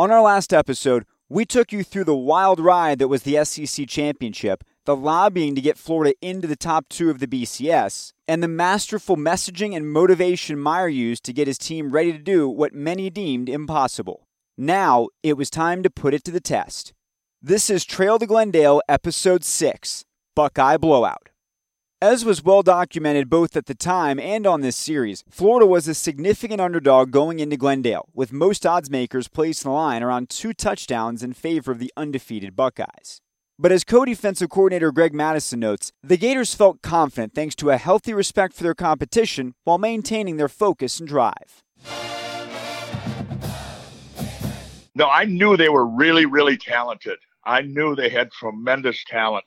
On our last episode, we took you through the wild ride that was the SEC Championship, the lobbying to get Florida into the top two of the BCS, and the masterful messaging and motivation Meyer used to get his team ready to do what many deemed impossible. Now, it was time to put it to the test. This is Trail to Glendale, Episode 6 Buckeye Blowout. As was well documented both at the time and on this series, Florida was a significant underdog going into Glendale, with most odds makers placing the line around two touchdowns in favor of the undefeated Buckeyes. But as co defensive coordinator Greg Mattison notes, the Gators felt confident thanks to a healthy respect for their competition while maintaining their focus and drive. No, I knew they were really, really talented. I knew they had tremendous talent.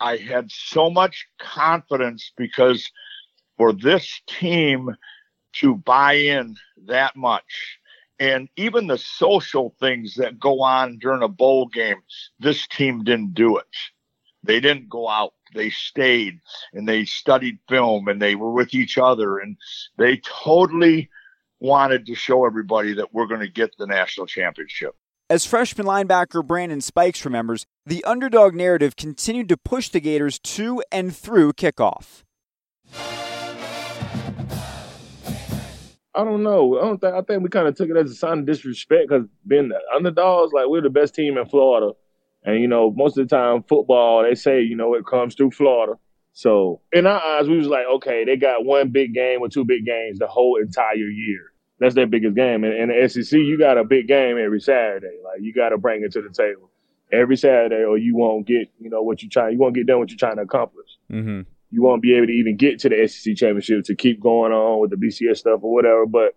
I had so much confidence because for this team to buy in that much and even the social things that go on during a bowl game, this team didn't do it. They didn't go out. They stayed and they studied film and they were with each other and they totally wanted to show everybody that we're going to get the national championship. As freshman linebacker Brandon Spikes remembers, the underdog narrative continued to push the Gators to and through kickoff. I don't know. I don't think. I think we kind of took it as a sign of disrespect because being the underdogs, like we're the best team in Florida, and you know most of the time football they say you know it comes through Florida. So in our eyes, we was like, okay, they got one big game or two big games the whole entire year. That's their biggest game. And in the SEC, you got a big game every Saturday. Like you got to bring it to the table every Saturday, or you won't get you know what you try. You won't get done what you're trying to accomplish. Mm-hmm. You won't be able to even get to the SEC championship to keep going on with the BCS stuff or whatever. But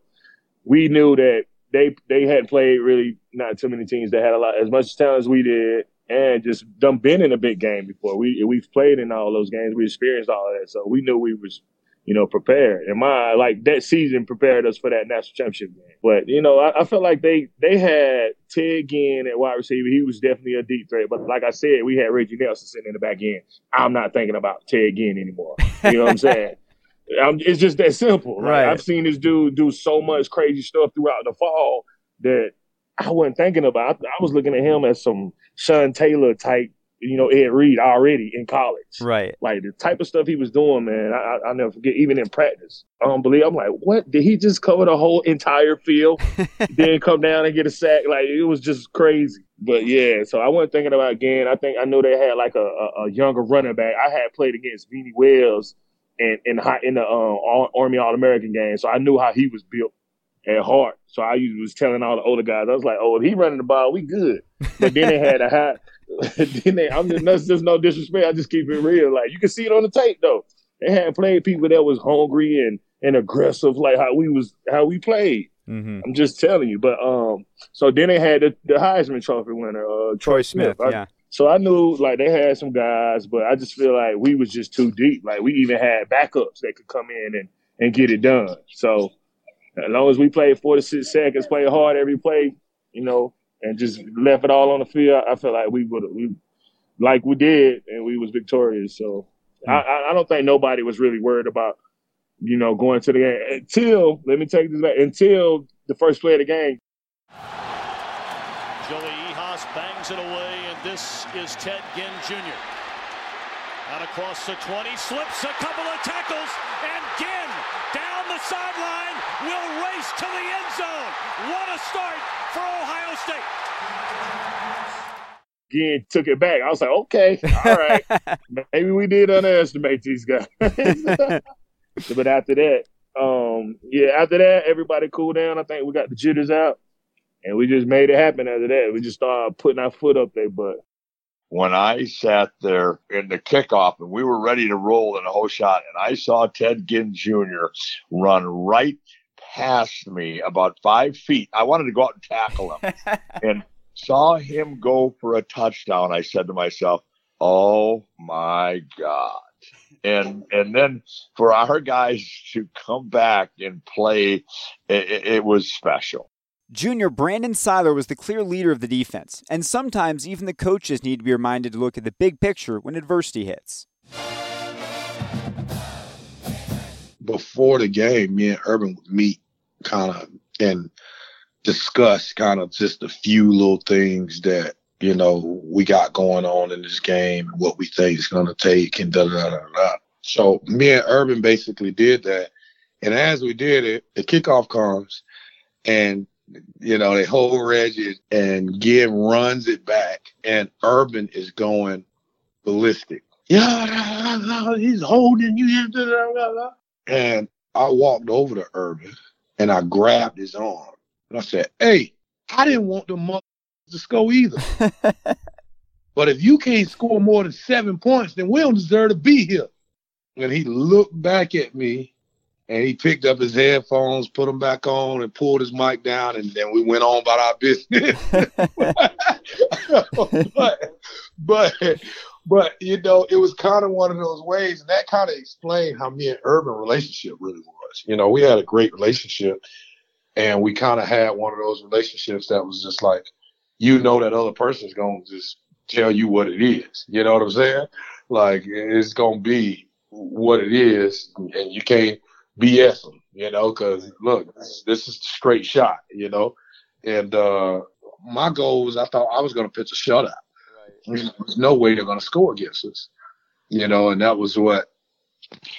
we knew that they they had played really not too many teams that had a lot as much talent as we did, and just done been in a big game before. We we've played in all those games. We experienced all of that, so we knew we was you know, prepared. And my like that season prepared us for that national championship game. But you know, I, I felt like they they had Ted Ginn at wide receiver. He was definitely a deep threat. But like I said, we had Reggie Nelson sitting in the back end. I'm not thinking about Ted Ginn anymore. You know what I'm saying? I'm, it's just that simple. Right? I've seen this dude do so much crazy stuff throughout the fall that I wasn't thinking about. I was looking at him as some Sean Taylor type you know, Ed Reed already in college. Right. Like the type of stuff he was doing, man, I, I, never forget, even in practice. Unbelievable. I'm like, what? Did he just cover the whole entire field? then come down and get a sack? Like, it was just crazy. But yeah, so I wasn't thinking about again. I think I know they had like a, a, a younger running back. I had played against Beanie Wells in in the, in the um, Army All American game, so I knew how he was built at heart. So I was telling all the older guys, I was like, oh, if he running the ball, we good. But then they had a high. then they, I'm just that's just no disrespect. I just keep it real. Like you can see it on the tape though. They had played people that was hungry and and aggressive, like how we was how we played. Mm-hmm. I'm just telling you. But um, so then they had the, the Heisman Trophy winner, uh, Troy, Smith. Smith. yeah. so I knew like they had some guys, but I just feel like we was just too deep. Like we even had backups that could come in and and get it done. So as long as we played four to six seconds, play hard every play, you know, and just left it all on the field, I feel like we would we like we did, and we was victorious. So mm. I, I don't think nobody was really worried about you know going to the game until let me take this back until the first play of the game. Joey Ijjas bangs it away, and this is Ted Ginn Jr. Out across the 20, slips a couple of tackles, and Ginn down the sideline will race to the end zone. What a start for Ohio State. Ginn took it back. I was like, okay, all right. Maybe we did underestimate these guys. but after that, um, yeah, after that, everybody cooled down. I think we got the jitters out, and we just made it happen after that. We just started putting our foot up there, but when I sat there in the kickoff and we were ready to roll in a whole shot, and I saw Ted Ginn Jr. run right past me about five feet. I wanted to go out and tackle him. and saw him go for a touchdown, I said to myself, "Oh my God." And and then for our guys to come back and play, it, it was special. Junior Brandon Siler was the clear leader of the defense, and sometimes even the coaches need to be reminded to look at the big picture when adversity hits. Before the game, me and Urban would meet kind of and discuss kind of just a few little things that you know we got going on in this game and what we think is going to take and da da da da. So me and Urban basically did that, and as we did it, the kickoff comes, and you know they hold Reggie and Ginn runs it back, and Urban is going ballistic. Yeah, he's holding you. And I walked over to Urban and I grabbed his arm and I said, Hey, I didn't want the mother to score either. but if you can't score more than seven points, then we don't deserve to be here. And he looked back at me and he picked up his headphones, put them back on, and pulled his mic down, and then we went on about our business. but, but, but you know, it was kind of one of those ways, and that kind of explained how me and Urban relationship really was. You know, we had a great relationship, and we kind of had one of those relationships that was just like, you know, that other person's gonna just tell you what it is. You know what I'm saying? Like it's gonna be what it is, and you can't BS them. You know, because look, this, is the straight shot. You know, and uh my goal was I thought I was gonna pitch a shutout. There's no way they're gonna score against us. You know, and that was what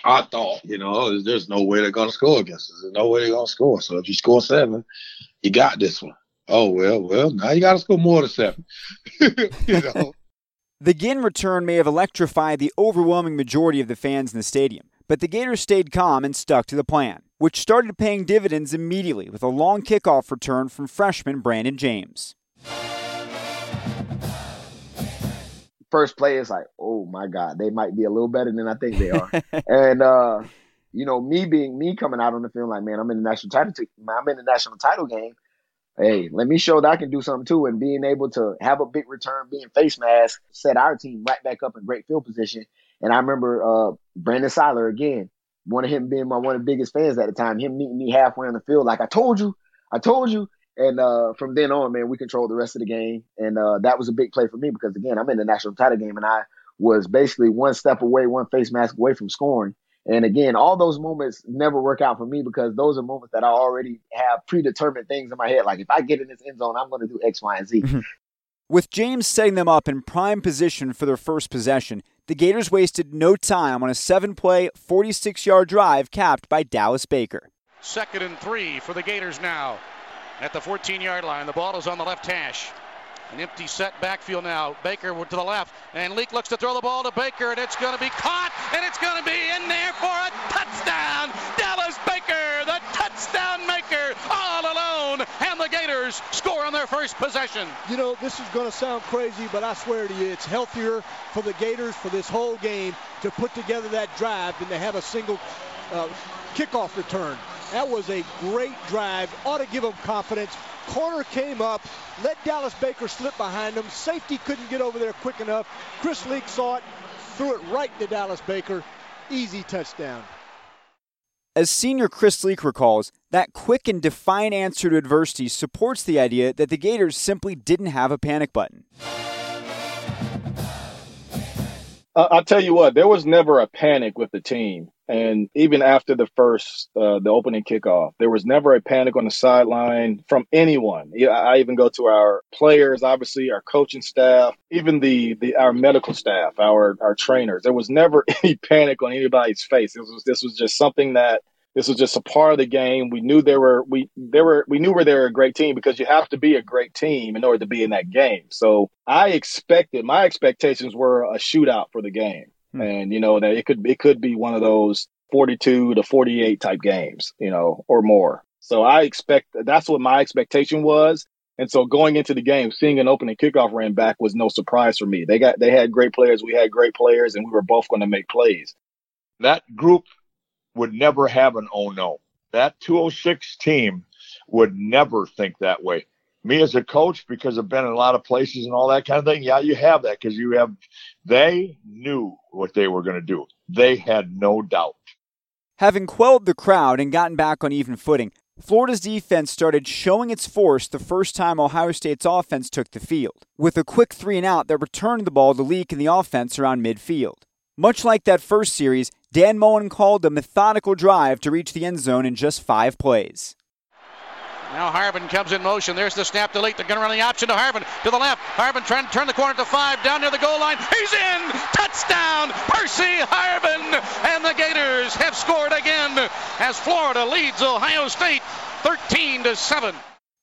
I thought, you know, oh, there's no way they're going to score against us. There's no way they're going to score. So if you score seven, you got this one. Oh, well, well, now you got to score more than seven. you know? The Ginn return may have electrified the overwhelming majority of the fans in the stadium, but the Gators stayed calm and stuck to the plan, which started paying dividends immediately with a long kickoff return from freshman Brandon James. First play is like, oh my God, they might be a little better than I think they are. and uh, you know, me being me coming out on the field like, man, I'm in the national title. T- I'm in the national title game. Hey, let me show that I can do something too. And being able to have a big return, being face mask, set our team right back up in great field position. And I remember uh, Brandon Siler again, one of him being my one of the biggest fans at the time, him meeting me halfway on the field, like I told you, I told you. And uh, from then on, man, we controlled the rest of the game, and uh, that was a big play for me because again, I'm in the national title game, and I was basically one step away, one face mask away from scoring. And again, all those moments never work out for me because those are moments that I already have predetermined things in my head. Like if I get in this end zone, I'm going to do X, Y, and Z. Mm-hmm. With James setting them up in prime position for their first possession, the Gators wasted no time on a seven play, 46 yard drive capped by Dallas Baker. Second and three for the Gators now at the 14 yard line. The ball is on the left hash. An empty set backfield now. Baker to the left. And Leak looks to throw the ball to Baker, and it's going to be caught, and it's going to be in there for a touchdown. Dallas Baker, the touchdown maker, all alone. And the Gators score on their first possession. You know, this is going to sound crazy, but I swear to you, it's healthier for the Gators for this whole game to put together that drive than to have a single uh, kickoff return. That was a great drive. Ought to give them confidence. Corner came up, let Dallas Baker slip behind him. Safety couldn't get over there quick enough. Chris Leak saw it, threw it right to Dallas Baker. Easy touchdown. As senior Chris Leak recalls, that quick and defiant answer to adversity supports the idea that the Gators simply didn't have a panic button. Uh, I'll tell you what, there was never a panic with the team. And even after the first, uh, the opening kickoff, there was never a panic on the sideline from anyone. I even go to our players, obviously, our coaching staff, even the, the our medical staff, our our trainers. There was never any panic on anybody's face. This was this was just something that this was just a part of the game. We knew there were we there were we knew they were a great team because you have to be a great team in order to be in that game. So I expected my expectations were a shootout for the game, hmm. and you know that it could it could be one of those forty two to forty eight type games, you know, or more. So I expect that's what my expectation was. And so going into the game, seeing an opening kickoff ran back was no surprise for me. They got they had great players, we had great players, and we were both going to make plays. That group would never have an oh no. That 206 team would never think that way. Me as a coach, because I've been in a lot of places and all that kind of thing, yeah, you have that because you have, they knew what they were going to do. They had no doubt. Having quelled the crowd and gotten back on even footing, Florida's defense started showing its force the first time Ohio State's offense took the field, with a quick three and out that returned the ball to Leak in the offense around midfield. Much like that first series, Dan Mullen called a methodical drive to reach the end zone in just five plays. Now Harvin comes in motion. There's the snap delete. They're going to run the option to Harvin to the left. Harvin trying to turn the corner to five down near the goal line. He's in. Touchdown. Percy Harvin. And the Gators have scored again as Florida leads Ohio State 13 to 7.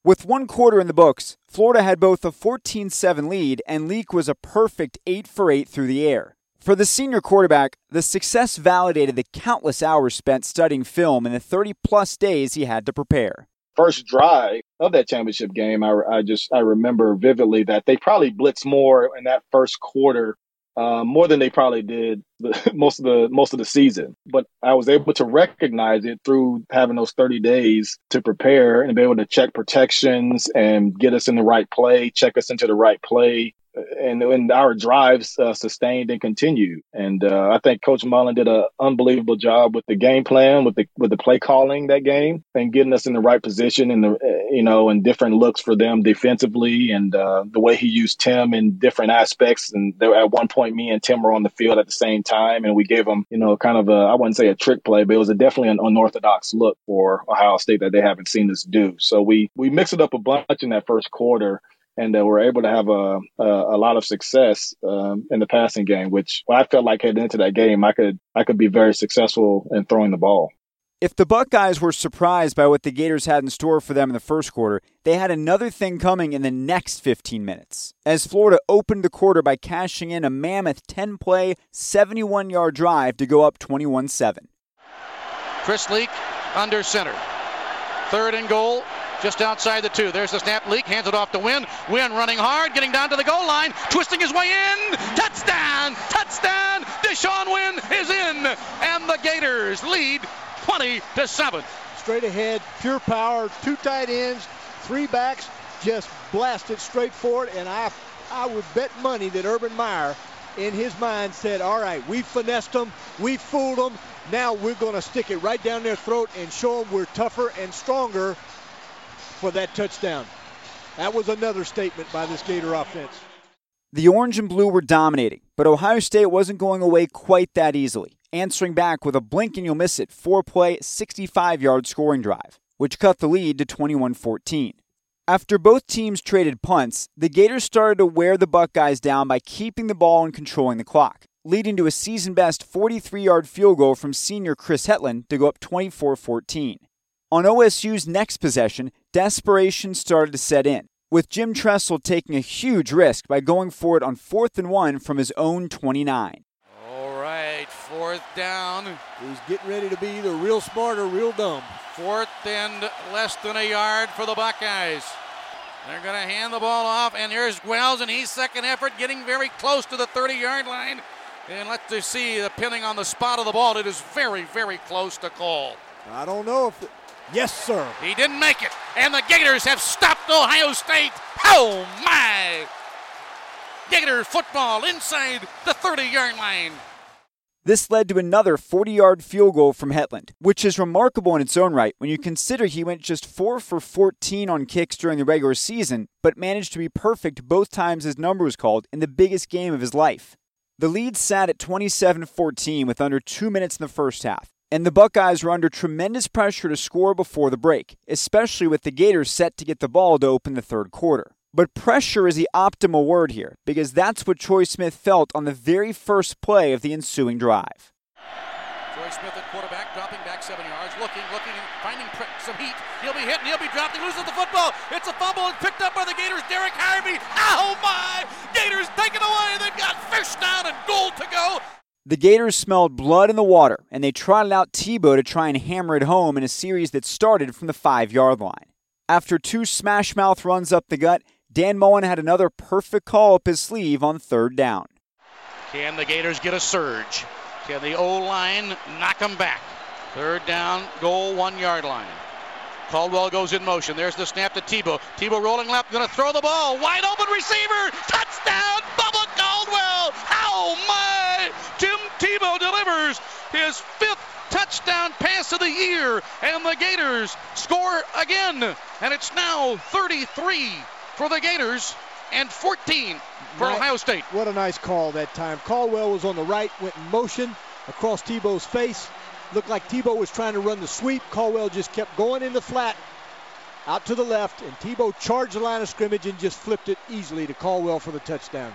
With one quarter in the books, Florida had both a 14 7 lead, and Leak was a perfect 8 for 8 through the air. For the senior quarterback, the success validated the countless hours spent studying film in the 30 plus days he had to prepare first drive of that championship game, I, I just I remember vividly that they probably blitzed more in that first quarter, uh, more than they probably did the, most of the most of the season. But I was able to recognize it through having those 30 days to prepare and be able to check protections and get us in the right play, check us into the right play, and, and our drives uh, sustained and continued. And uh, I think Coach Mullen did an unbelievable job with the game plan, with the with the play calling that game, and getting us in the right position and the uh, you know and different looks for them defensively, and uh, the way he used Tim in different aspects. And there, at one point, me and Tim were on the field at the same time, and we gave them you know kind of a I wouldn't say a trick play, but it was a definitely an unorthodox look for Ohio State that they haven't seen us do. So we we mixed it up a bunch in that first quarter and uh, we're able to have a, a, a lot of success um, in the passing game, which I felt like heading into that game, I could I could be very successful in throwing the ball. If the Buckeyes were surprised by what the Gators had in store for them in the first quarter, they had another thing coming in the next 15 minutes. As Florida opened the quarter by cashing in a mammoth 10 play, 71 yard drive to go up 21 7. Chris Leak under center. Third and goal just outside the two. There's the snap. Leak hands it off to Wynn. Wynn running hard, getting down to the goal line, twisting his way in. Touchdown! Touchdown! DeShawn Wynn is in, and the Gators lead 20 to seven. Straight ahead, pure power, two tight ends, three backs, just blasted straight forward, and I, I would bet money that Urban Meyer in his mind said, all right, we finessed them, we fooled them, now we're going to stick it right down their throat and show them we're tougher and stronger for that touchdown. That was another statement by this Gator offense. The orange and blue were dominating, but Ohio State wasn't going away quite that easily, answering back with a blink and you'll miss it four play, 65 yard scoring drive, which cut the lead to 21 14. After both teams traded punts, the Gators started to wear the Buckeyes down by keeping the ball and controlling the clock, leading to a season best 43 yard field goal from senior Chris Hetland to go up 24 14. On OSU's next possession, desperation started to set in, with Jim Tressel taking a huge risk by going for it on fourth and one from his own 29. All right, fourth down. He's getting ready to be either real smart or real dumb. Fourth and less than a yard for the Buckeyes. They're going to hand the ball off, and here's Wells, and he's second effort, getting very close to the 30 yard line. And let's see the pinning on the spot of the ball. It is very, very close to call. I don't know if Yes, sir. He didn't make it. And the Gators have stopped Ohio State. Oh, my. Gator football inside the 30 yard line. This led to another 40 yard field goal from Hetland, which is remarkable in its own right when you consider he went just 4 for 14 on kicks during the regular season, but managed to be perfect both times his number was called in the biggest game of his life. The lead sat at 27 14 with under two minutes in the first half, and the Buckeyes were under tremendous pressure to score before the break, especially with the Gators set to get the ball to open the third quarter. But pressure is the optimal word here, because that's what Troy Smith felt on the very first play of the ensuing drive. Troy Smith at quarterback, dropping back seven yards, looking, looking, finding some heat. He'll be hit and he'll be dropped. He loses the football. It's a fumble and picked up by the Gators. Derrick Harvey. Oh my! Gators taken away. They've got first down and goal to go. The Gators smelled blood in the water, and they trotted out Tebow to try and hammer it home in a series that started from the five yard line. After two smash mouth runs up the gut, Dan Mullen had another perfect call up his sleeve on third down. Can the Gators get a surge? Can the O line knock them back? Third down, goal, one yard line. Caldwell goes in motion. There's the snap to Tebow. Tebow rolling left, going to throw the ball. Wide open receiver. Touchdown, Bubba Caldwell. Oh my! Tim his fifth touchdown pass of the year, and the Gators score again. And it's now 33 for the Gators and 14 for Ohio State. What a nice call that time. Caldwell was on the right, went in motion across Tebow's face. Looked like Tebow was trying to run the sweep. Caldwell just kept going in the flat out to the left, and Tebow charged the line of scrimmage and just flipped it easily to Caldwell for the touchdown.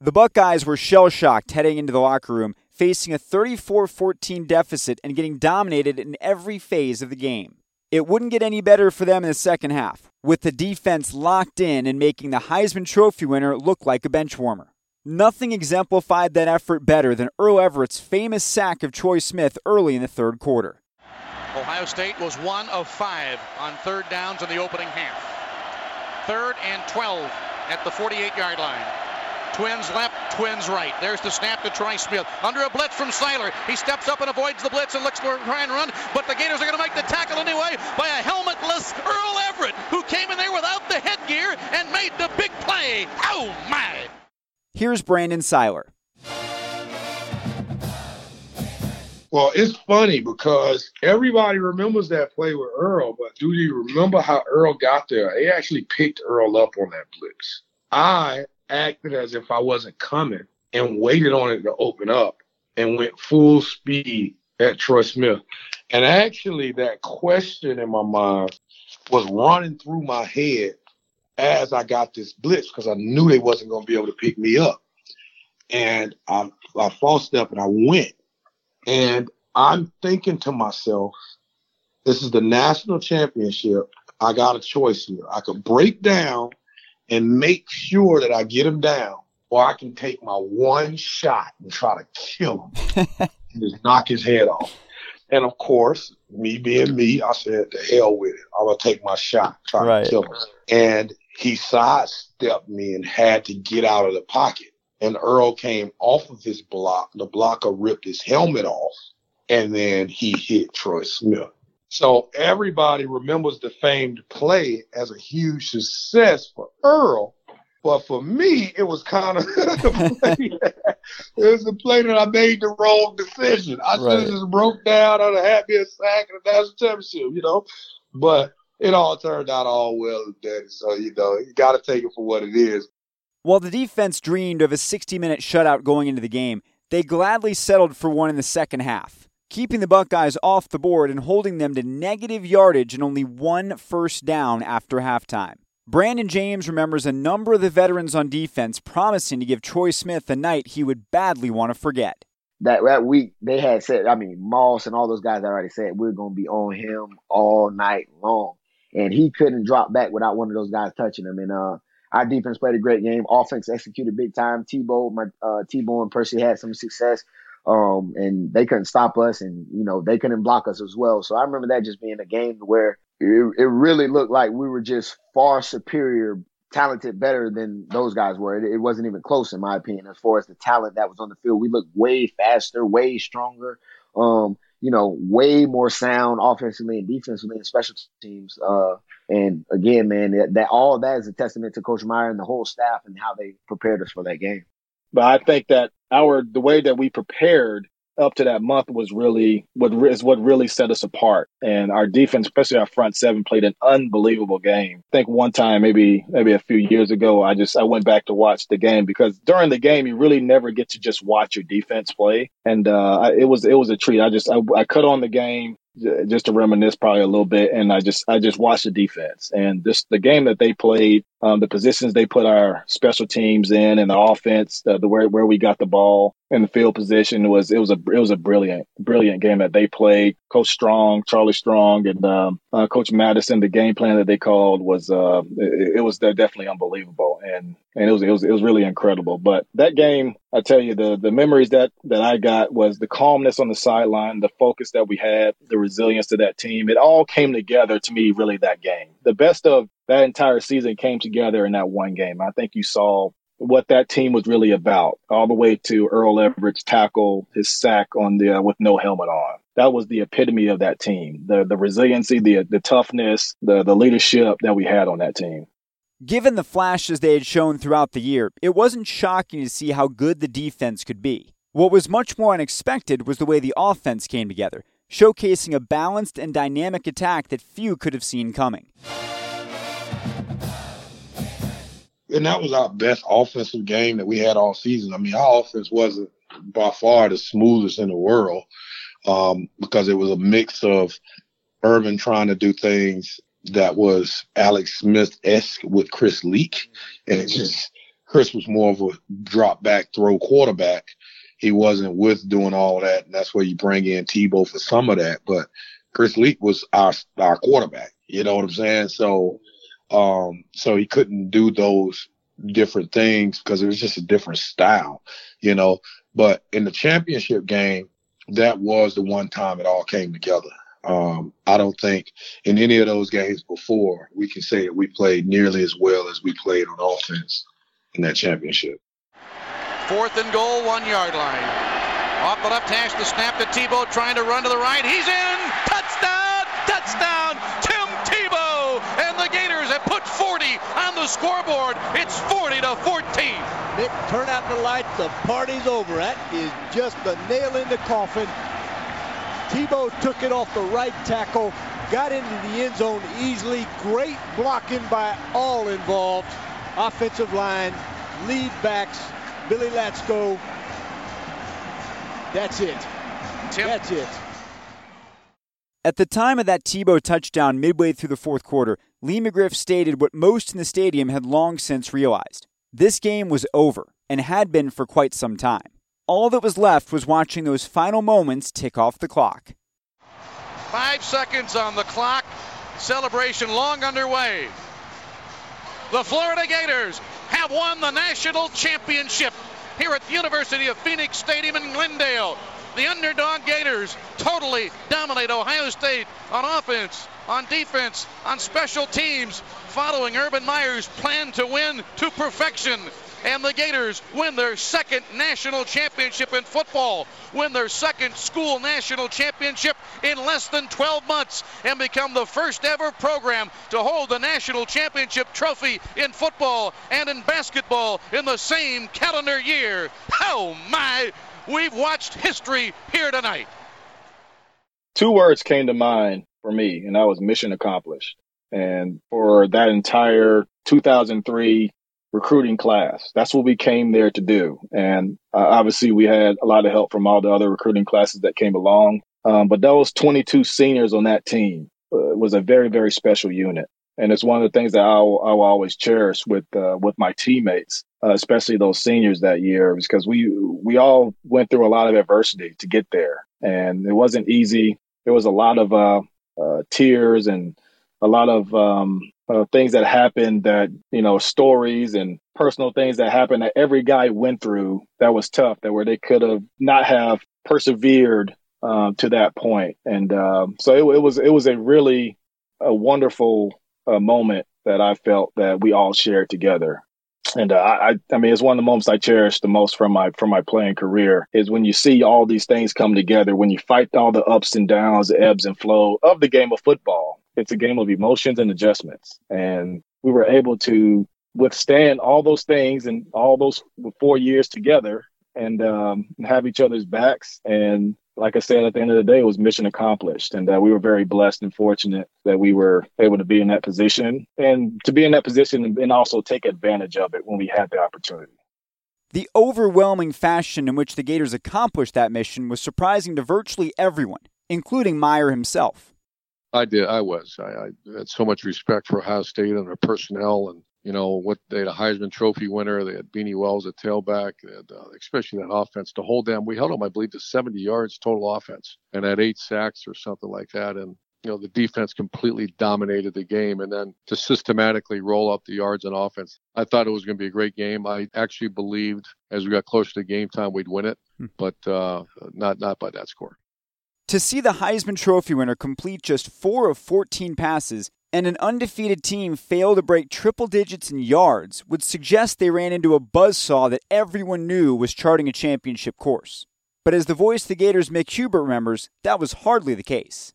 The Buckeyes were shell shocked heading into the locker room, facing a 34 14 deficit and getting dominated in every phase of the game. It wouldn't get any better for them in the second half, with the defense locked in and making the Heisman Trophy winner look like a bench warmer. Nothing exemplified that effort better than Earl Everett's famous sack of Troy Smith early in the third quarter. Ohio State was one of five on third downs in the opening half. Third and 12 at the 48 yard line. Twins left, twins right. There's the snap to Troy Smith. Under a blitz from Siler. He steps up and avoids the blitz and looks to try and run, but the Gators are going to make the tackle anyway by a helmetless Earl Everett, who came in there without the headgear and made the big play. Oh, my! Here's Brandon Siler. Well, it's funny because everybody remembers that play with Earl, but do you remember how Earl got there? They actually picked Earl up on that blitz. I acted as if I wasn't coming and waited on it to open up and went full speed at Troy Smith. And actually, that question in my mind was running through my head as I got this blitz because I knew they wasn't going to be able to pick me up. And I, I false step and I went. And I'm thinking to myself, this is the national championship. I got a choice here. I could break down and make sure that I get him down, or I can take my one shot and try to kill him and just knock his head off. And of course, me being me, I said, the hell with it. I'm to take my shot, try right. to kill him. And he sidestepped me and had to get out of the pocket. And Earl came off of his block. The blocker ripped his helmet off, and then he hit Troy Smith. So everybody remembers the famed play as a huge success for Earl. But for me, it was kind of it was a play that I made the wrong decision. I should have just broke down on a happy sack and a national championship, you know. But it all turned out all well and. So, you know, you got to take it for what it is. While the defense dreamed of a 60 minute shutout going into the game, they gladly settled for one in the second half, keeping the Buckeyes off the board and holding them to negative yardage and only one first down after halftime. Brandon James remembers a number of the veterans on defense promising to give Troy Smith a night he would badly want to forget. That, that week, they had said, I mean, Moss and all those guys already said, we're going to be on him all night long and he couldn't drop back without one of those guys touching him. And uh, our defense played a great game. Offense executed big time. Tebow, my uh, Tebow and Percy had some success, um, and they couldn't stop us, and you know they couldn't block us as well. So I remember that just being a game where it, it really looked like we were just far superior, talented, better than those guys were. It, it wasn't even close in my opinion as far as the talent that was on the field. We looked way faster, way stronger. Um, you know, way more sound offensively and defensively and special teams. Uh, and again, man, that, that all that is a testament to Coach Meyer and the whole staff and how they prepared us for that game. But I think that our the way that we prepared up to that month was really what is what really set us apart. And our defense, especially our front seven, played an unbelievable game. I think one time, maybe maybe a few years ago, I just I went back to watch the game because during the game you really never get to just watch your defense play, and uh, it was it was a treat. I just I, I cut on the game just to reminisce probably a little bit and i just i just watched the defense and this the game that they played um, the positions they put our special teams in and the offense the, the where, where we got the ball and the field position was it was a it was a brilliant brilliant game that they played coach strong charlie strong and um, uh, coach mattison the game plan that they called was uh, it, it was definitely unbelievable and and it was it was it was really incredible but that game I tell you, the the memories that that I got was the calmness on the sideline, the focus that we had, the resilience to that team. It all came together to me really that game. The best of that entire season came together in that one game. I think you saw what that team was really about, all the way to Earl Everett's tackle, his sack on the uh, with no helmet on. that was the epitome of that team. The the resiliency, the the toughness, the the leadership that we had on that team. Given the flashes they had shown throughout the year, it wasn't shocking to see how good the defense could be. What was much more unexpected was the way the offense came together, showcasing a balanced and dynamic attack that few could have seen coming. And that was our best offensive game that we had all season. I mean, our offense wasn't by far the smoothest in the world um, because it was a mix of Urban trying to do things that was Alex Smith esque with Chris Leak, and it just Chris was more of a drop back throw quarterback. He wasn't with doing all that, and that's where you bring in Tebow for some of that. But Chris Leak was our our quarterback. You know what I'm saying? So, um, so he couldn't do those different things because it was just a different style, you know. But in the championship game, that was the one time it all came together. Um, I don't think in any of those games before we can say that we played nearly as well as we played on offense in that championship. Fourth and goal, one yard line. Off the left hash, the snap to Tebow trying to run to the right. He's in! Touchdown! Touchdown! Tim Tebow! And the Gators have put 40 on the scoreboard. It's 40 to 14. Nick, turn out the lights. The party's over. That is just the nail in the coffin. Tebow took it off the right tackle, got into the end zone easily. Great blocking by all involved. Offensive line, lead backs, Billy Latsko. That's it. Tim. That's it. At the time of that Tebow touchdown midway through the fourth quarter, Lee McGriff stated what most in the stadium had long since realized. This game was over, and had been for quite some time. All that was left was watching those final moments tick off the clock. Five seconds on the clock. Celebration long underway. The Florida Gators have won the national championship here at the University of Phoenix Stadium in Glendale. The underdog Gators totally dominate Ohio State on offense, on defense, on special teams, following Urban Meyer's plan to win to perfection and the Gators win their second national championship in football, win their second school national championship in less than 12 months, and become the first ever program to hold the national championship trophy in football and in basketball in the same calendar year. Oh my! We've watched history here tonight. Two words came to mind for me, and that was mission accomplished. And for that entire 2003 recruiting class. That's what we came there to do. And uh, obviously, we had a lot of help from all the other recruiting classes that came along. Um, but those 22 seniors on that team uh, was a very, very special unit. And it's one of the things that I'll, I'll always cherish with uh, with my teammates, uh, especially those seniors that year, because we we all went through a lot of adversity to get there, and it wasn't easy. There was a lot of uh, uh, tears and a lot of um, uh, things that happened that you know stories and personal things that happened that every guy went through that was tough that where they could have not have persevered uh, to that point. And um, so it, it, was it was a really a wonderful uh, moment that I felt that we all shared together. And uh, I, I mean, it's one of the moments I cherish the most from my from my playing career is when you see all these things come together, when you fight all the ups and downs, the ebbs and flow of the game of football, it's a game of emotions and adjustments. And we were able to withstand all those things and all those four years together and um, have each other's backs. And like I said, at the end of the day, it was mission accomplished. And uh, we were very blessed and fortunate that we were able to be in that position and to be in that position and also take advantage of it when we had the opportunity. The overwhelming fashion in which the Gators accomplished that mission was surprising to virtually everyone, including Meyer himself. I did. I was. I, I, had so much respect for Ohio State and their personnel, and you know what they had a Heisman Trophy winner. They had Beanie Wells at tailback, had, uh, especially that offense to hold them. We held them, I believe, to 70 yards total offense, and had eight sacks or something like that. And you know the defense completely dominated the game, and then to systematically roll up the yards on offense. I thought it was going to be a great game. I actually believed as we got closer to game time we'd win it, hmm. but uh, not not by that score. To see the Heisman Trophy winner complete just 4 of 14 passes and an undefeated team fail to break triple digits in yards would suggest they ran into a buzzsaw that everyone knew was charting a championship course. But as the voice of the Gators, Mick Hubert, remembers, that was hardly the case.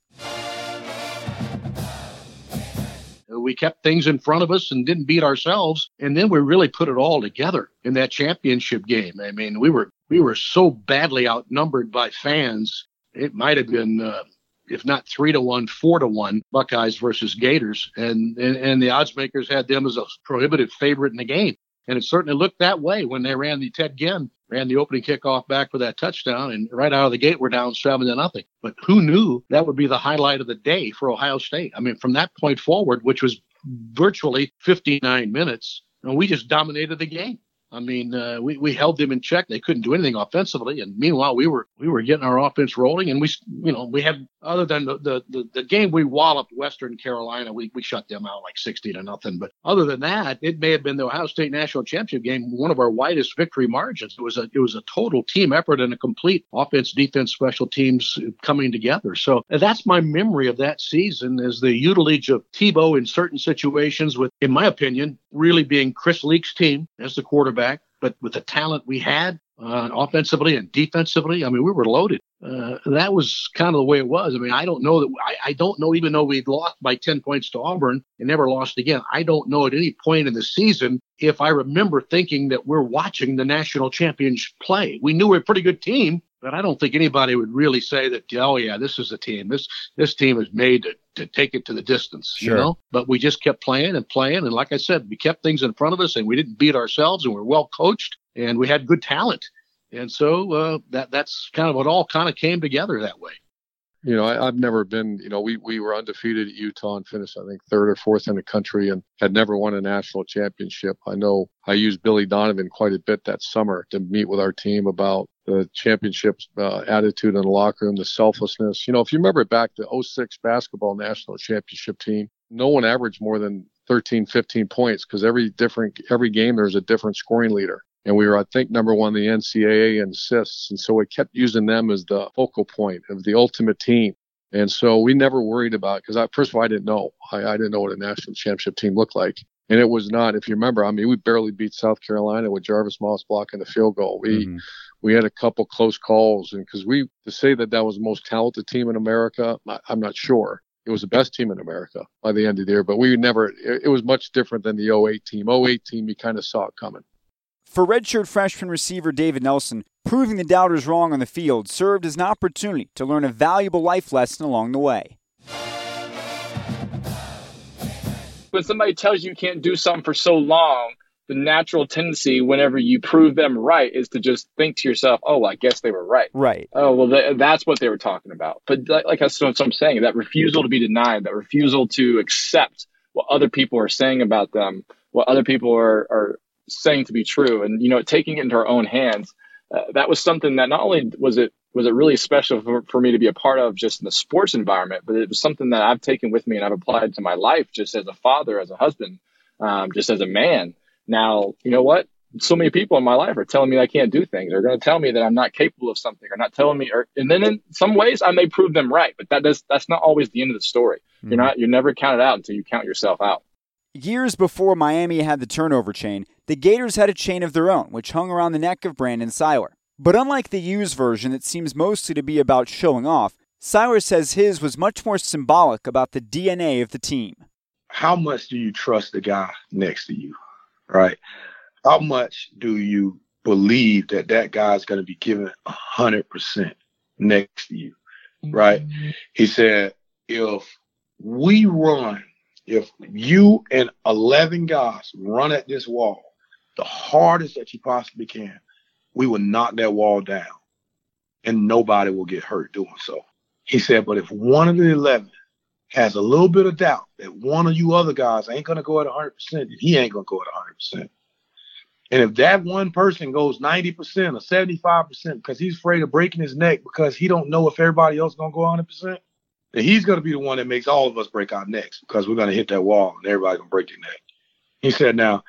We kept things in front of us and didn't beat ourselves, and then we really put it all together in that championship game. I mean, we were we were so badly outnumbered by fans. It might have been, uh, if not three to one, four to one, Buckeyes versus Gators, and, and and the odds makers had them as a prohibitive favorite in the game. And it certainly looked that way when they ran the Ted Ginn ran the opening kickoff back for that touchdown, and right out of the gate we're down seven to nothing. But who knew that would be the highlight of the day for Ohio State? I mean, from that point forward, which was virtually 59 minutes, and we just dominated the game. I mean, uh, we we held them in check. They couldn't do anything offensively, and meanwhile, we were we were getting our offense rolling, and we you know we had other than the the, the, the game we walloped Western Carolina, we we shut them out like 60 to nothing. But other than that, it may have been the Ohio State national championship game, one of our widest victory margins. It was a it was a total team effort and a complete offense, defense, special teams coming together. So that's my memory of that season is the utilage of Tebow in certain situations, with in my opinion, really being Chris Leak's team as the quarterback quarterback, but with the talent we had uh, offensively and defensively, I mean, we were loaded. Uh, that was kind of the way it was. I mean, I don't know that I, I don't know, even though we'd lost by 10 points to Auburn and never lost again. I don't know at any point in the season if I remember thinking that we're watching the national champions play. We knew we are a pretty good team, but I don't think anybody would really say that, oh yeah, this is the team. This this team is made to, to take it to the distance, sure. you know. But we just kept playing and playing, and like I said, we kept things in front of us, and we didn't beat ourselves, and we are well coached, and we had good talent, and so uh, that that's kind of what all kind of came together that way you know, I, have never been, you know, we, we were undefeated at Utah and finished, I think, third or fourth in the country and had never won a national championship. I know I used Billy Donovan quite a bit that summer to meet with our team about the championship uh, attitude in the locker room, the selflessness. You know, if you remember back to 06 basketball national championship team, no one averaged more than 13, 15 points because every different, every game there's a different scoring leader and we were, I think, number one the NCAA in assists. And so we kept using them as the focal point of the ultimate team. And so we never worried about because I first of all I didn't know I, I didn't know what a national championship team looked like, and it was not. If you remember, I mean, we barely beat South Carolina with Jarvis Moss blocking the field goal. We mm-hmm. we had a couple close calls, and because we to say that that was the most talented team in America, I, I'm not sure. It was the best team in America by the end of the year, but we never. It, it was much different than the 08 team. 08 team, you kind of saw it coming. For redshirt freshman receiver David Nelson, proving the doubters wrong on the field served as an opportunity to learn a valuable life lesson along the way. When somebody tells you you can't do something for so long, the natural tendency whenever you prove them right is to just think to yourself, "Oh, I guess they were right." Right. Oh, well, th- that's what they were talking about. But like, like that's what I'm saying. That refusal to be denied, that refusal to accept what other people are saying about them, what other people are, are saying to be true and you know taking it into our own hands uh, that was something that not only was it was it really special for, for me to be a part of just in the sports environment but it was something that i've taken with me and i've applied to my life just as a father as a husband um, just as a man now you know what so many people in my life are telling me I can't do things. They're going to tell me that I'm not capable of something, or not telling me, or and then in some ways I may prove them right, but that does that's not always the end of the story. Mm-hmm. You're not you're never counted out until you count yourself out. Years before Miami had the turnover chain, the Gators had a chain of their own, which hung around the neck of Brandon Siler. But unlike the used version that seems mostly to be about showing off, Siler says his was much more symbolic about the DNA of the team. How much do you trust the guy next to you, right? How much do you believe that that guy's going to be given 100% next to you, right? Mm-hmm. He said, if we run, if you and 11 guys run at this wall the hardest that you possibly can, we will knock that wall down and nobody will get hurt doing so. He said, but if one of the 11 has a little bit of doubt that one of you other guys ain't going to go at 100%, then he ain't going to go at 100%. And if that one person goes 90% or 75% because he's afraid of breaking his neck because he don't know if everybody else going to go 100%, then he's going to be the one that makes all of us break our necks because we're going to hit that wall and everybody's going to break their neck. He said, now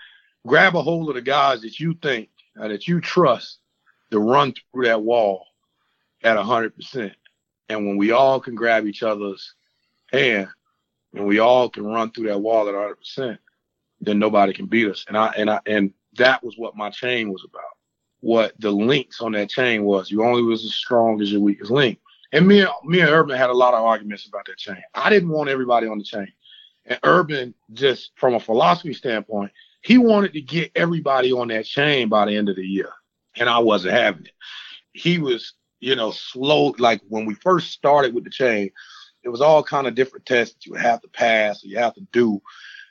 grab a hold of the guys that you think uh, that you trust to run through that wall at 100%. And when we all can grab each other's hand and we all can run through that wall at 100%, then nobody can beat us. And I and I and that was what my chain was about. what the links on that chain was. You only was as strong as your weakest link. And me, me and Urban had a lot of arguments about that chain. I didn't want everybody on the chain. And Urban, just from a philosophy standpoint, he wanted to get everybody on that chain by the end of the year. And I wasn't having it. He was, you know, slow. Like when we first started with the chain, it was all kind of different tests that you would have to pass or you have to do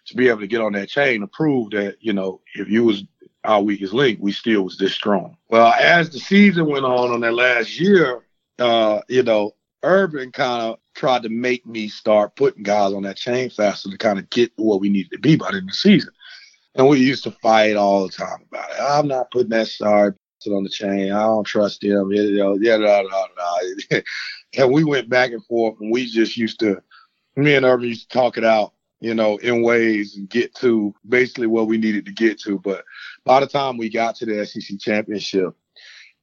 to be able to get on that chain to prove that, you know, if you was our weakest link, we still was this strong. Well, as the season went on on that last year, uh, you know, Urban kind of tried to make me start putting guys on that chain faster to kind of get where we needed to be by the end of the season. And we used to fight all the time about it. I'm not putting that star on the chain. I don't trust him. You know, yeah, da, da, da. and we went back and forth, and we just used to, me and Urban used to talk it out, you know, in ways and get to basically what we needed to get to. But by the time we got to the SEC championship,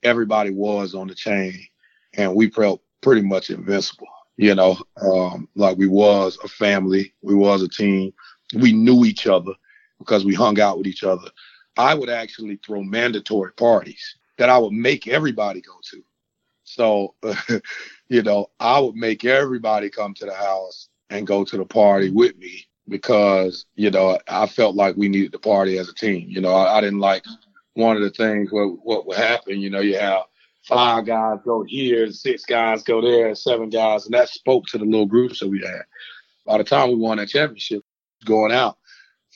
everybody was on the chain, and we felt pretty much invincible. You know, um, like we was a family, we was a team. We knew each other because we hung out with each other. I would actually throw mandatory parties that I would make everybody go to. So, you know, I would make everybody come to the house and go to the party with me because, you know, I felt like we needed the party as a team. You know, I, I didn't like one of the things what what would happen, you know, you have five guys go here, six guys go there, seven guys, and that spoke to the little groups that we had. By the time we won that championship, going out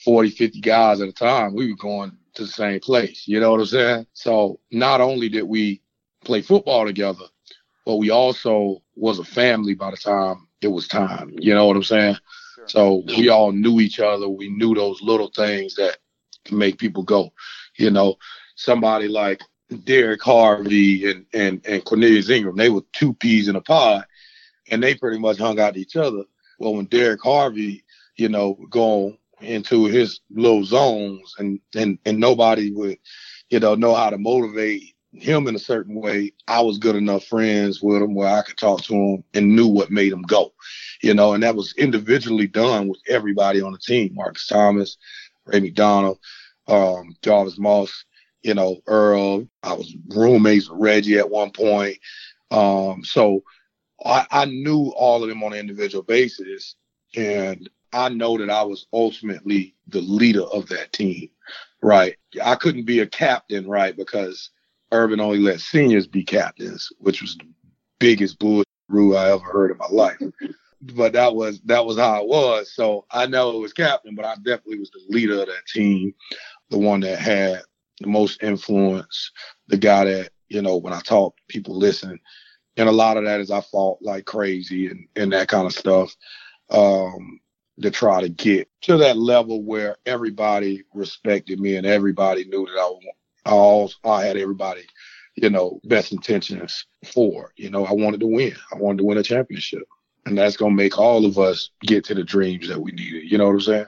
40, 50 guys at a time, we were going to the same place. You know what I'm saying? So not only did we play football together, but we also was a family by the time it was time. You know what I'm saying? Sure. So we all knew each other. We knew those little things that can make people go. You know, somebody like Derrick Harvey and, and, and Cornelius Ingram, they were two peas in a pod and they pretty much hung out to each other. Well, when Derrick Harvey, you know, go into his little zones and, and, and nobody would, you know, know how to motivate him in a certain way. I was good enough friends with him where I could talk to him and knew what made him go, you know, and that was individually done with everybody on the team, Marcus Thomas, Ray McDonald, um, Jarvis Moss, you know, Earl. I was roommates with Reggie at one point. Um, so I, I knew all of them on an individual basis. And I know that I was ultimately the leader of that team, right? I couldn't be a captain, right? Because Urban only let seniors be captains, which was the biggest bull rule I ever heard in my life. But that was that was how it was. So I know it was captain, but I definitely was the leader of that team, the one that had the most influence, the guy that, you know, when I talk, people listen. And a lot of that is I fought like crazy and, and that kind of stuff. Um, to try to get to that level where everybody respected me and everybody knew that I, I, also, I had everybody, you know, best intentions for. You know, I wanted to win. I wanted to win a championship. And that's going to make all of us get to the dreams that we needed. You know what I'm saying?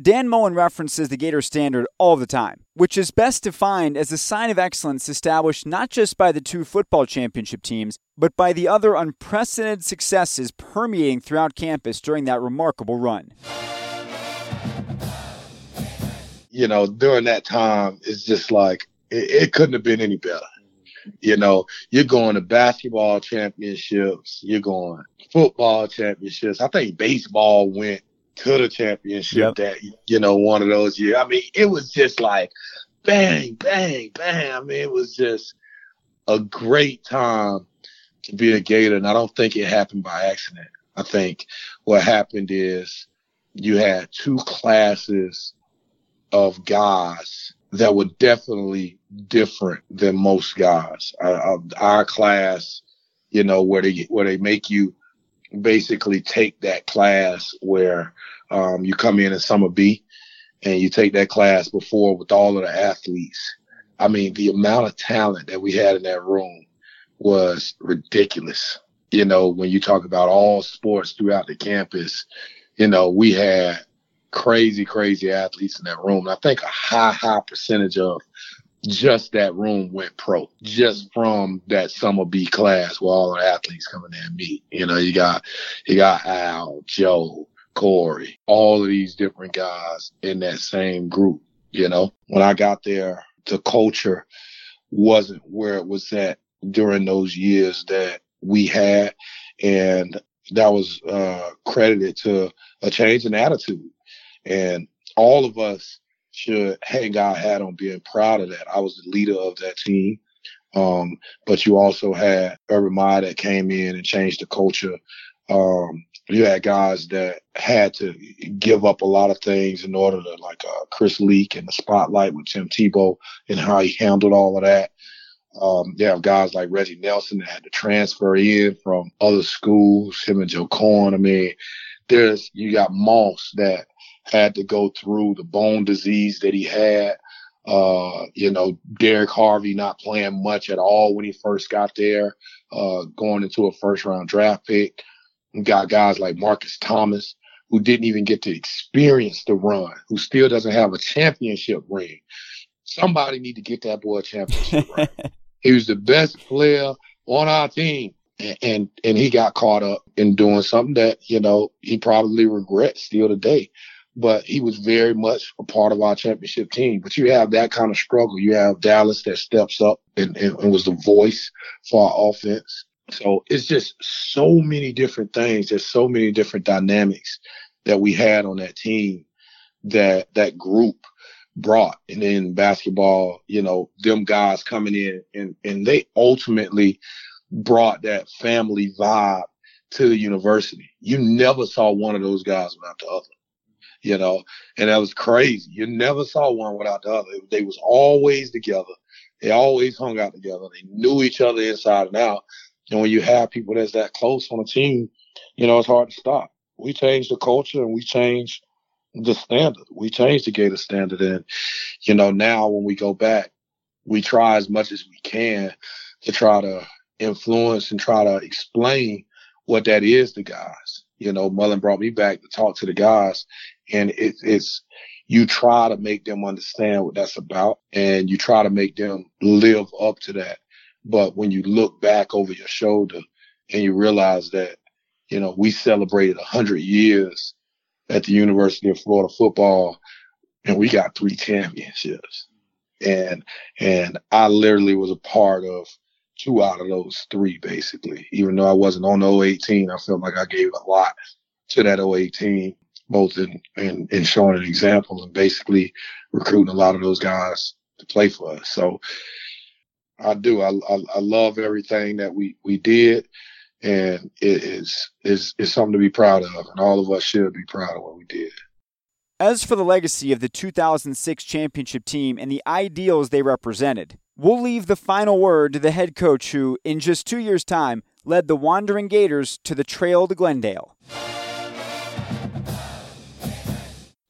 Dan Mullen references the Gator standard all the time, which is best defined as a sign of excellence established not just by the two football championship teams, but by the other unprecedented successes permeating throughout campus during that remarkable run. You know, during that time, it's just like it, it couldn't have been any better. You know, you're going to basketball championships, you're going football championships. I think baseball went to the championship yep. that you know one of those years. I mean, it was just like bang, bang, bang. I mean, it was just a great time to be a Gator, and I don't think it happened by accident. I think what happened is you had two classes of guys that were definitely different than most guys. Uh, our class, you know, where they where they make you basically take that class where um, you come in as summer B and you take that class before with all of the athletes. I mean, the amount of talent that we had in that room was ridiculous. You know, when you talk about all sports throughout the campus, you know, we had crazy, crazy athletes in that room. I think a high, high percentage of just that room went pro just from that summer B class where all the athletes coming in and meet. You know, you got you got Al, Joe, Corey, all of these different guys in that same group. You know, when I got there, the culture wasn't where it was at during those years that we had. And that was uh, credited to a change in attitude. And all of us should hang our hat on being proud of that. I was the leader of that team. Um, but you also had Urban Meyer that came in and changed the culture. Um, you had guys that had to give up a lot of things in order to, like uh, Chris Leak and the spotlight with Tim Tebow and how he handled all of that. Um, you have guys like Reggie Nelson that had to transfer in from other schools, him and Joe Corn. I mean, there's, you got Moss that had to go through the bone disease that he had. Uh, you know, Derrick Harvey not playing much at all when he first got there, uh, going into a first round draft pick. We got guys like Marcus Thomas who didn't even get to experience the run, who still doesn't have a championship ring. Somebody need to get that boy a championship ring. He was the best player on our team. And, and, and he got caught up in doing something that, you know, he probably regrets still today. But he was very much a part of our championship team. But you have that kind of struggle. You have Dallas that steps up and, and, and was the voice for our offense. So it's just so many different things. There's so many different dynamics that we had on that team that that group brought. And then basketball, you know, them guys coming in and, and they ultimately brought that family vibe to the university. You never saw one of those guys without the other. You know, and that was crazy. You never saw one without the other. They was always together. They always hung out together. They knew each other inside and out. And when you have people that's that close on a team, you know, it's hard to stop. We changed the culture and we changed the standard. We changed the Gator standard. And, you know, now when we go back, we try as much as we can to try to influence and try to explain what that is to guys. You know, Mullen brought me back to talk to the guys and it, it's, you try to make them understand what that's about and you try to make them live up to that. But when you look back over your shoulder and you realize that, you know, we celebrated a hundred years at the University of Florida football, and we got three championships. And and I literally was a part of two out of those three, basically. Even though I wasn't on the 018, I felt like I gave a lot to that 018, both in, in, in showing an example and basically recruiting a lot of those guys to play for us. So I do. I, I, I love everything that we, we did and it is is is something to be proud of, and all of us should be proud of what we did. As for the legacy of the 2006 championship team and the ideals they represented, we'll leave the final word to the head coach who, in just two years' time, led the Wandering Gators to the Trail to Glendale.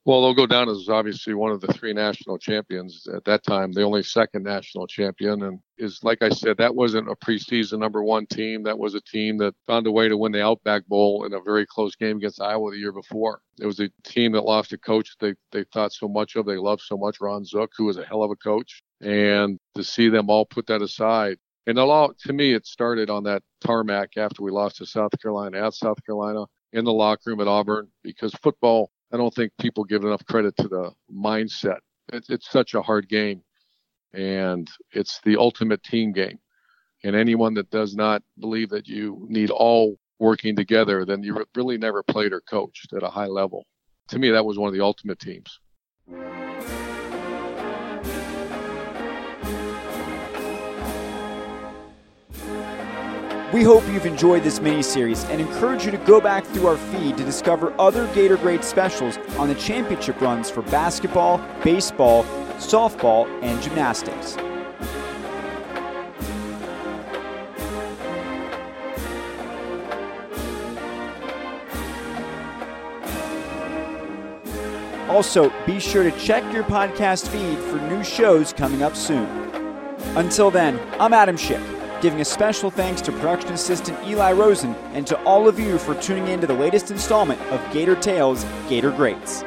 Well, they'll go down as obviously one of the three national champions at that time, the only second national champion. And is, like I said, that wasn't a preseason number one team. That was a team that found a way to win the Outback Bowl in a very close game against Iowa the year before. It was a team that lost a coach they, they thought so much of, they loved so much, Ron Zook, who was a hell of a coach. And to see them all put that aside, and a lot, to me, it started on that tarmac after we lost to South Carolina at South Carolina in the locker room at Auburn because football I don't think people give enough credit to the mindset. It's, it's such a hard game, and it's the ultimate team game. And anyone that does not believe that you need all working together, then you really never played or coached at a high level. To me, that was one of the ultimate teams. We hope you've enjoyed this mini series and encourage you to go back through our feed to discover other Gator Great specials on the championship runs for basketball, baseball, softball, and gymnastics. Also, be sure to check your podcast feed for new shows coming up soon. Until then, I'm Adam Schick giving a special thanks to production assistant Eli Rosen and to all of you for tuning in to the latest installment of Gator Tales Gator Greats.